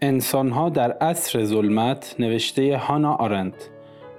انسانها در عصر ظلمت نوشته هانا آرنت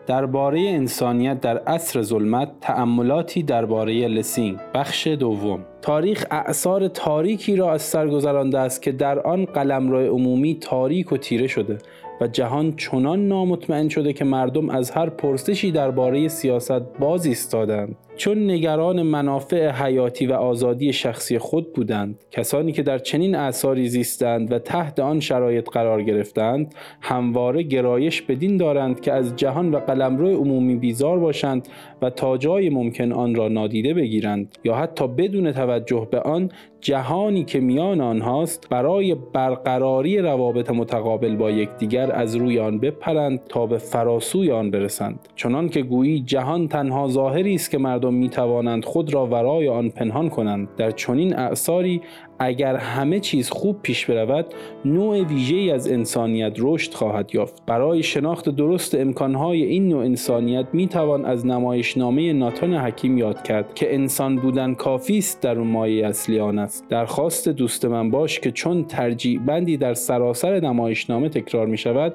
درباره انسانیت در عصر ظلمت تأملاتی درباره لسینگ. بخش دوم. تاریخ اعثار تاریکی را از سر گذرانده است که در آن قلمرو عمومی تاریک و تیره شده و جهان چنان نامطمئن شده که مردم از هر پرسشی درباره سیاست باز ایستادند چون نگران منافع حیاتی و آزادی شخصی خود بودند کسانی که در چنین اعثاری زیستند و تحت آن شرایط قرار گرفتند همواره گرایش بدین دارند که از جهان و قلمرو عمومی بیزار باشند و تا جای ممکن آن را نادیده بگیرند یا حتی بدون توجه به آن جهانی که میان آنهاست برای برقراری روابط متقابل با یکدیگر از روی آن بپرند تا به فراسوی آن برسند. چنان که گویی جهان تنها ظاهری است که مردم می توانند خود را ورای آن پنهان کنند. در چنین اعثاری اگر همه چیز خوب پیش برود نوع ویژه از انسانیت رشد خواهد یافت. برای شناخت درست امکانهای این نوع انسانیت می توان از نمایشنامه ناتان حکیم یاد کرد که انسان بودن کافی است در اون مایه اصلی آن است. درخواست دوست من باش که چون ترجیع بندی در سراسر نمایشنامه تکرار می شود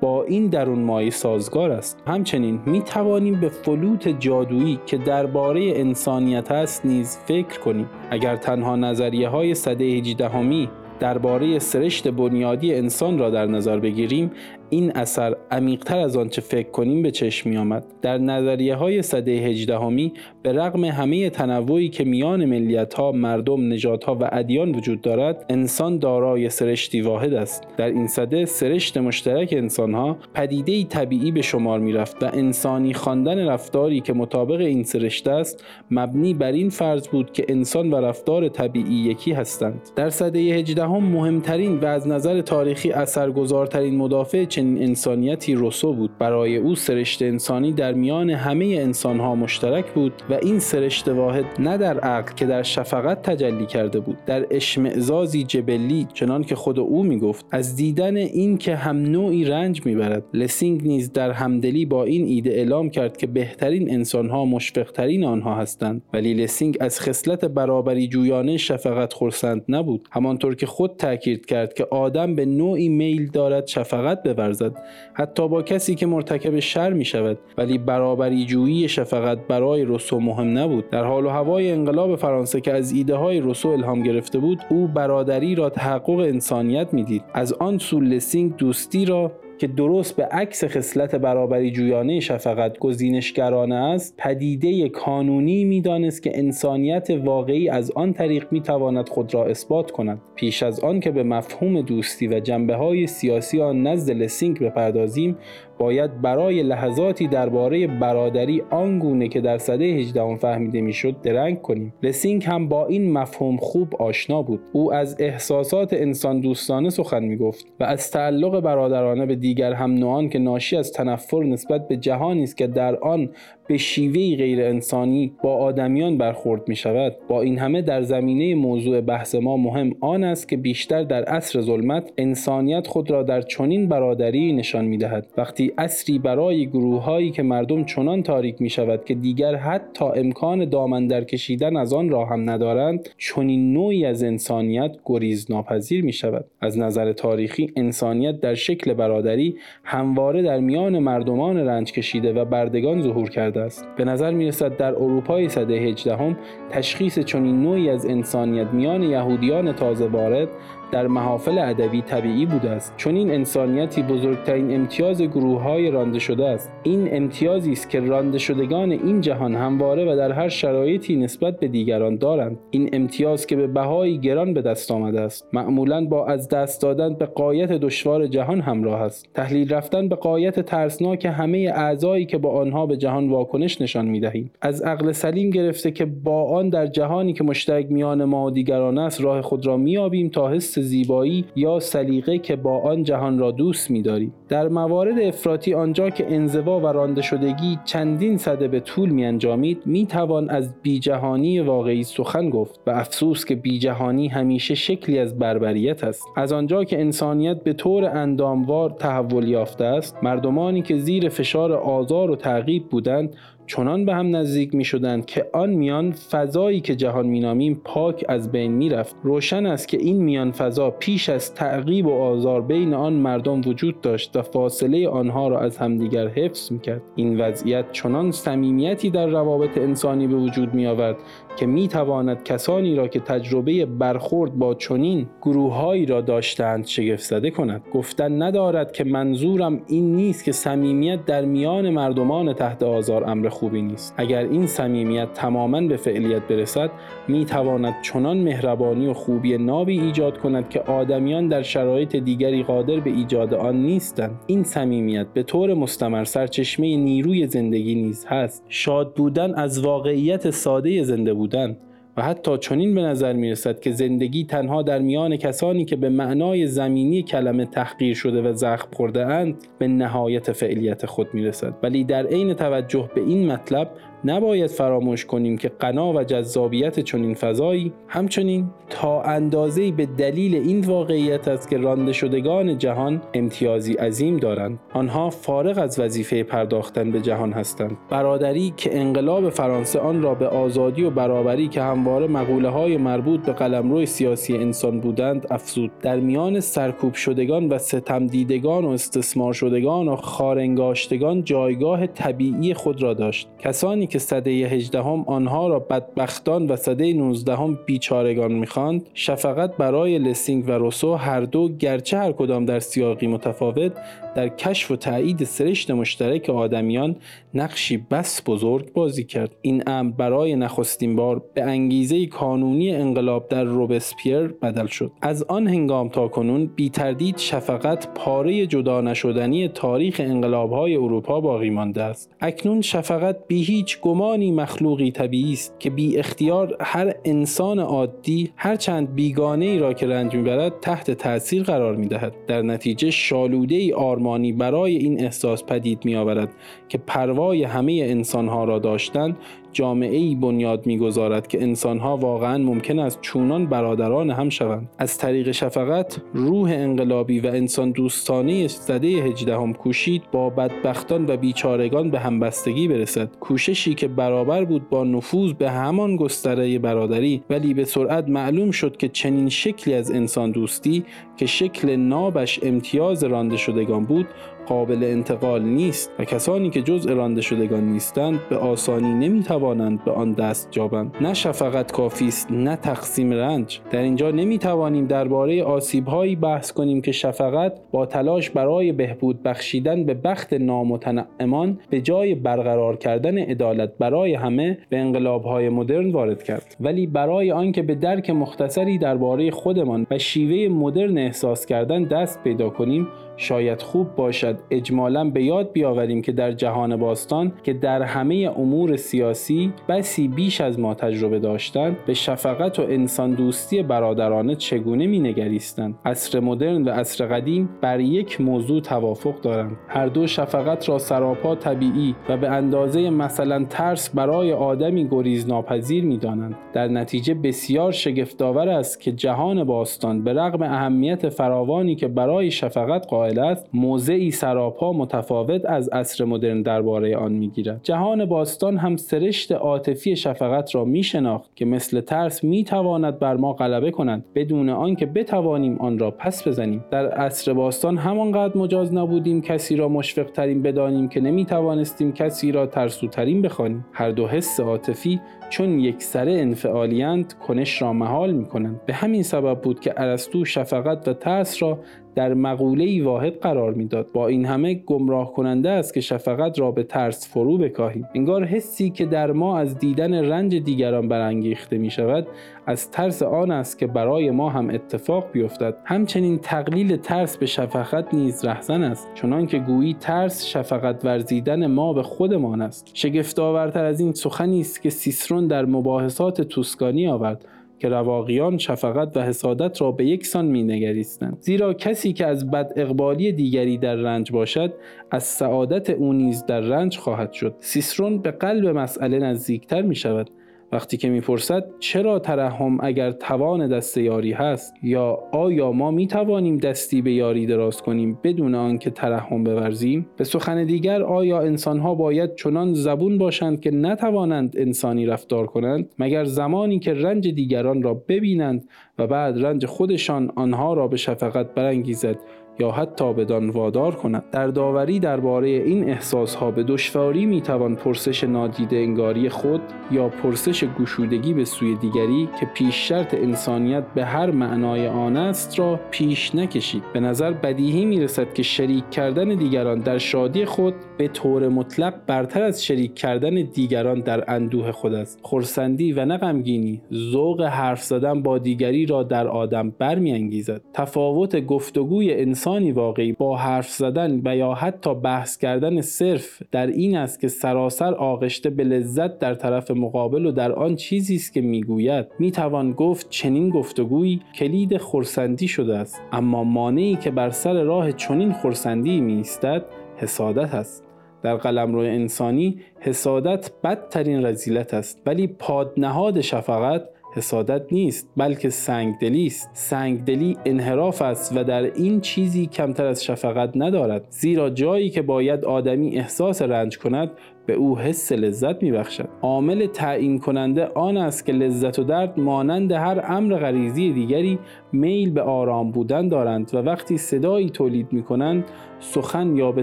با این درون مایه سازگار است. همچنین می توانیم به فلوت جادویی که درباره انسانیت است نیز فکر کنیم. اگر تنها نظریه های صده 18 درباره سرشت بنیادی انسان را در نظر بگیریم این اثر عمیقتر از آنچه فکر کنیم به چشم می آمد. در نظریه های صده هجدهمی به رغم همه تنوعی که میان ملیت ها، مردم، نژادها ها و ادیان وجود دارد، انسان دارای سرشتی واحد است. در این صده سرشت مشترک انسان ها پدیده طبیعی به شمار می رفت و انسانی خواندن رفتاری که مطابق این سرشت است، مبنی بر این فرض بود که انسان و رفتار طبیعی یکی هستند. در صده هجدهم مهمترین و از نظر تاریخی اثرگذارترین مدافع چنین انسانیتی روسو بود. برای او سرشت انسانی در میان همه انسانها مشترک بود و این سرشت واحد نه در عقل که در شفقت تجلی کرده بود در اشمئزازی جبلی چنان که خود او می‌گفت. از دیدن این که هم نوعی رنج می‌برد. لسینگ نیز در همدلی با این ایده اعلام کرد که بهترین انسانها مشفقترین آنها هستند. ولی لسینگ از خصلت برابری جویانه شفقت خرسند نبود. همانطور که خود تاکید کرد که آدم به نوعی میل دارد شفقت بورزد حتی با کسی که مرتکب شر می شود ولی برابری جویی شفقت برای روسو مهم نبود. در حال و هوای انقلاب فرانسه که از ایده های روسو الهام گرفته بود او برادری را تحقق انسانیت می‌دید. از آن سو لسینگ دوستی را که درست به عکس خصلت برابری جویانه شفقت گزینشگرانه است پدیده کانونی می‌دانست که انسانیت واقعی از آن طریق می‌تواند خود را اثبات کند. پیش از آن که به مفهوم دوستی و جنبه های سیاسی آن نزد لسینگ بپردازیم باید برای لحظاتی درباره برادری آنگونه که در سده 18 فهمیده می‌شد درنگ کنیم. لسینگ هم با این مفهوم خوب آشنا بود. او از احساسات انسان دوستانه سخن می‌گفت و از تعلق برادرانه به دیگر هم نوعان که ناشی از تنفر نسبت به جهانی است که در آن به شیوهی غیر انسانی با آدمیان برخورد می شود با این همه در زمینه موضوع بحث ما مهم آن است که بیشتر در عصر ظلمت انسانیت خود را در چنین برادری نشان می دهد وقتی اصری برای گروه هایی که مردم چنان تاریک می شود که دیگر حتی امکان دامن در کشیدن از آن را هم ندارند چنین نوعی از انسانیت گریز ناپذیر می شود از نظر تاریخی انسانیت در شکل برادری همواره در میان مردمان رنج کشیده و بردگان ظهور کرده است. به نظر می رسد در اروپای سده 18 تشخیص چنین نوعی از انسانیت میان یهودیان تازه وارد در محافل ادبی طبیعی بوده است. چون این انسانیتی بزرگترین امتیاز گروه های رانده شده است. این امتیازی است که رانده شدگان این جهان همواره و در هر شرایطی نسبت به دیگران دارند. این امتیاز که به بهایی گران به دست آمده است. معمولا با از دست دادن به قایت دشوار جهان همراه است. تحلیل رفتن به قایت ترسناک همه اعضایی که با آنها به جهان واکنش نشان می‌دهیم. از عقل سلیم گرفته که با آن در جهانی که مشترک میان ما و دیگران است راه خود را میابیم تا حس زیبایی یا سلیقه که با آن جهان را دوست می‌داریم. در موارد افراطی آنجا که انزوا و رانده شدگی چندین صده به طول می انجامید می توان از بیجهانی واقعی سخن گفت و افسوس که بیجهانی همیشه شکلی از بربریت است. از آنجا که انسانیت به طور انداموار تحول یافته است مردمانی که زیر فشار آزار و تعقیب بودند چنان به هم نزدیک می شدند که آن میان فضایی که جهان مینامیم پاک از بین می رفت روشن است که این میان فضا پیش از تعقیب و آزار بین آن مردم وجود داشت و فاصله آنها را از همدیگر حفظ می کرد این وضعیت چنان صمیمیتی در روابط انسانی به وجود می آورد که می تواند کسانی را که تجربه برخورد با چنین گروههایی را داشتند شگفت زده کند. گفتن ندارد که منظورم این نیست که صمیمیت در میان مردمان تحت آزار امر خوبی نیست. اگر این صمیمیت تماما به فعلیت برسد می تواند چنان مهربانی و خوبی نابی ایجاد کند که آدمیان در شرایط دیگری قادر به ایجاد آن نیستند. این صمیمیت به طور مستمر سرچشمه نیروی زندگی نیز هست. شاد بودن از واقعیت ساده زنده بودن و حتی چنین به نظر می رسد که زندگی تنها در میان کسانی که به معنای زمینی کلمه تحقیر شده و زخم خورده اند به نهایت فعلیت خود می رسد ولی در عین توجه به این مطلب نباید فراموش کنیم که قنا و جذابیت چنین فضایی همچنین تا اندازه به دلیل این واقعیت است که رانده شدگان جهان امتیازی عظیم دارند. آنها فارغ از وظیفه پرداختن به جهان هستند. برادری که انقلاب فرانسه آن را به آزادی و برابری که همواره مقوله های مربوط به قلمرو سیاسی انسان بودند افزود. در میان سرکوب شدگان و ستم دیدگان و استثمار شدگان و خارنگاشتگان جایگاه طبیعی خود را داشت. کسانی که صده هجدهم آنها را بدبختان و صده نوزدهم بیچارگان می‌خواند شفقت برای لسینگ و روسو هر دو گرچه هر کدام در سیاقی متفاوت در کشف و تایید سرشت مشترک آدمیان نقشی بس بزرگ بازی کرد. این امر برای نخستین بار به انگیزه کانونی انقلاب در روبسپیر بدل شد. از آن هنگام تا کنون بی تردید شفقت پاره جدا نشدنی تاریخ انقلابهای اروپا باقی مانده است. اکنون شفقت بی هیچ گمانی مخلوقی طبیعی است که بی اختیار هر انسان عادی هرچند بیگانه ای را که رنج می‌برد تحت تاثیر قرار می‌دهد. در نتیجه شالوده ای آرمانی برای این احساس پدید میآورد که پروای همه انسانها را داشتن جامعه ای بنیاد می‌گذارد که انسانها واقعا ممکن است چونان برادران هم شوند. از طریق شفقت روح انقلابی و انسان دوستانه زده هجدهم کوشید با بدبختان و بیچارگان به همبستگی برسد. کوششی که برابر بود با نفوذ به همان گستره برادری ولی به سرعت معلوم شد که چنین شکلی از انسان دوستی که شکل نابش امتیاز رانده شدگان بود قابل انتقال نیست و کسانی که جزء رانده شدگان نیستند به آسانی نمی‌توانند به آن دست جابند. نه شفقت کافی است نه تقسیم رنج. در اینجا نمی‌توانیم درباره آسیبهایی بحث کنیم که شفقت با تلاش برای بهبود بخشیدن به بخت نامتنعمان به جای برقرار کردن عدالت برای همه به انقلابهای مدرن وارد کرد. ولی برای آنکه به درک مختصری درباره خودمان و شیوه مدرن احساس کردن دست پیدا کنیم شاید خوب باشد اجمالا به یاد بیاوریم که در جهان باستان که در همه امور سیاسی بسی بیش از ما تجربه داشتند به شفقت و انسان دوستی برادرانه چگونه می نگریستند عصر مدرن و عصر قدیم بر یک موضوع توافق دارند هر دو شفقت را سراپا طبیعی و به اندازه مثلا ترس برای آدمی گریز ناپذیر می دانند. در نتیجه بسیار شگفتآور است که جهان باستان به رغم اهمیت فراوانی که برای شفقت قائل قائل است موضعی سراپا متفاوت از عصر مدرن درباره آن می‌گیرد. جهان باستان هم سرشت عاطفی شفقت را میشناخت که مثل ترس می‌تواند بر ما غلبه کند. بدون آنکه بتوانیم آن را پس بزنیم. در عصر باستان همانقدر مجاز نبودیم کسی را مشفق ترین بدانیم که نمی‌توانستیم کسی را ترسوترین بخوانیم. هر دو حس عاطفی چون یک سره انفعالیند کنش را محال می کنند به همین سبب بود که ارسطو شفقت و ترس را در مقوله واحد قرار می‌داد. با این همه گمراه کننده است که شفقت را به ترس فرو بکاهیم. انگار حسی که در ما از دیدن رنج دیگران برانگیخته می شود از ترس آن است که برای ما هم اتفاق بیفتد. همچنین تقلیل ترس به شفقت نیز رهزن است چنان که گویی ترس شفقت ورزیدن ما به خودمان است. شگفت آورتر از این سخنی است که سیسرون در مباحثات توسکانی آورد. که رواقیان شفقت و حسادت را به یکسان می نگریستند زیرا کسی که از بد اقبالی دیگری در رنج باشد از سعادت او نیز در رنج خواهد شد. سیسرون به قلب مسئله نزدیکتر می شود وقتی که می‌پرسد چرا ترحم اگر توان دست یاری هست؟ یا آیا ما می توانیم دستی به یاری دراز کنیم بدون آنکه ترحم بورزیم؟ به سخن دیگر آیا انسانها باید چنان زبون باشند که نتوانند انسانی رفتار کنند؟ مگر زمانی که رنج دیگران را ببینند و بعد رنج خودشان آنها را به شفقت برانگیزد یا حتی بدان وادار کند. در داوری درباره این احساسها به دشواری می‌توان پرسش نادیده انگاری خود یا پرسش گشودگی به سوی دیگری که پیش شرط انسانیت به هر معنای آن است را پیش نکشید. به نظر بدیهی می‌رسد که شریک کردن دیگران در شادی خود به طور مطلق برتر از شریک کردن دیگران در اندوه خود است. خرسندی و نه غمگینی ذوق حرف زدن با دیگری را در آدم برمیانگیزد. تفاوت گفتگوی انسان انسانی واقعی با حرف زدن و یا حتی بحث کردن صرف در این است که سراسر آغشته به لذت در طرف مقابل و در آن چیزی است که می‌گوید. می‌توان گفت چنین گفتگویی کلید خرسندی شده است اما مانعی که بر سر راه چنین خرسندی میایستد حسادت است. در قلمرو انسانی حسادت بدترین رزیلت است ولی پادنهاد شفقت حسادت نیست بلکه سنگدلی است. سنگدلی انحراف است و در این چیزی کمتر از شفقت ندارد زیرا جایی که باید آدمی احساس رنج کند به او حس لذت میبخشد. عامل تعیین کننده آن است که لذت و درد مانند هر امر غریزی دیگری میل به آرام بودن دارند و وقتی صدایی تولید می کنند سخن یا به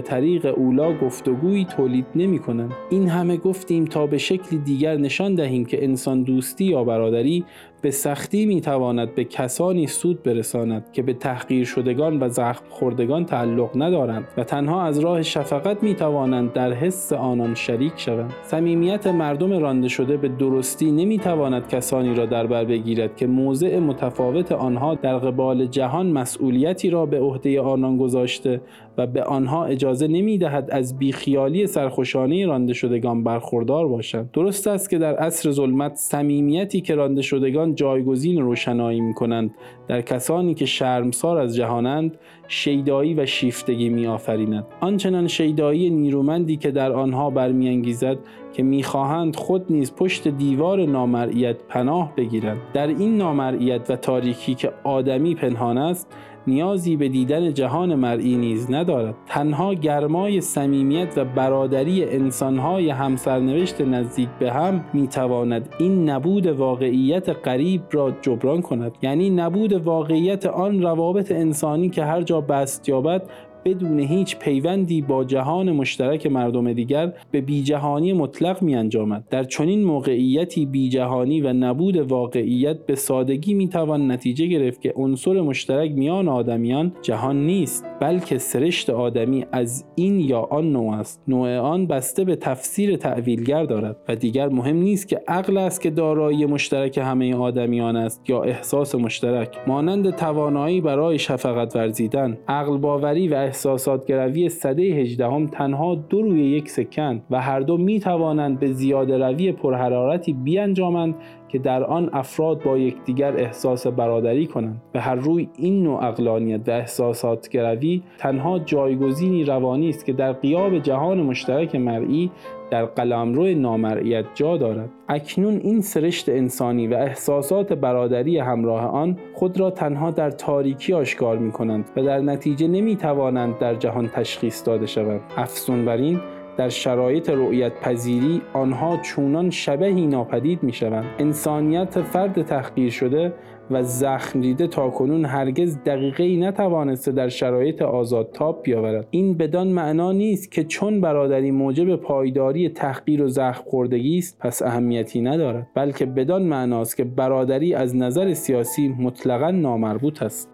طریق اولا گفتگویی تولید نمی کنند این همه گفتیم تا به شکلی دیگر نشان دهیم که انسان دوستی یا برادری به سختی می تواند به کسانی سود برساند که به تحقیر شدگان و زخم خوردگان تعلق ندارند و تنها از راه شفقت می توانند در حس آنان شریک شوند. صمیمیت مردم رانده شده به درستی نمی تواند کسانی را در بر بگیرد که موضع متفاوت آنها در قبال جهان مسئولیتی را به عهده آنان گذاشته و به آنها اجازه نمی دهد از بیخیالی سرخوشانه رانده شدگان برخوردار باشند. درست است که در عصر ظلمت صمیمیتی که رانده شدگان جایگزین روشنایی می کنند در کسانی که شرمسار از جهانند شیدایی و شیفتگی می آفریند آنچنان شیدایی نیرومندی که در آنها برمیانگیزد که می‌خواهند خود نیز پشت دیوار نامرئیت پناه بگیرند. در این نامرئیت و تاریکی که آدمی پنهان است نیازی به دیدن جهان مرئی نیز ندارد. تنها گرمای صمیمیت و برادری انسانهای همسرنوشت نزدیک به هم می‌تواند این نبود واقعیت قریب را جبران کند. یعنی نبود واقعیت آن روابط انسانی که هر جا بست یابد بدون هیچ پیوندی با جهان مشترک مردم دیگر به بیجهانی مطلق می انجامد. در چنین موقعیتی بیجهانی و نبود واقعیت به سادگی می توان نتیجه گرفت که عنصر مشترک میان آدمیان جهان نیست بلکه سرشت آدمی از این یا آن نوع است نوع آن بسته به تفسیر تعویلگر دارد و دیگر مهم نیست که عقل است که دارایی مشترک همه آدمیان است یا احساس مشترک مانند توانایی برای شفقت ورزیدن عقل باوری و احساسات گروی صده هجدهم تنها دو روی یک سکند و هر دو می توانند به زیاده روی پرحرارتی بیانجامند که در آن افراد با یکدیگر احساس برادری کنند به هر روی این نوع اقلانیت و احساسات گروی تنها جایگزینی روانی است که در قیاب جهان مشترک مرئی در قلمرو نامرئیت جا دارد. اکنون این سرشت انسانی و احساسات برادری همراه آن خود را تنها در تاریکی آشکار می کنند و در نتیجه نمی توانند در جهان تشخیص داده شوند. افزون بر این در شرایط رؤیت پذیری آنها چونان شبهی ناپدید می شوند انسانیت فرد تحقیر شده و زخم دیده تا کنون هرگز دقیقه نتوانسته در شرایط آزاد تاب بیاورد. این بدان معنا نیست که چون برادری موجب پایداری تحقیر و زخم خوردگی است پس اهمیتی ندارد بلکه بدان معناست که برادری از نظر سیاسی مطلقا نامربوط است.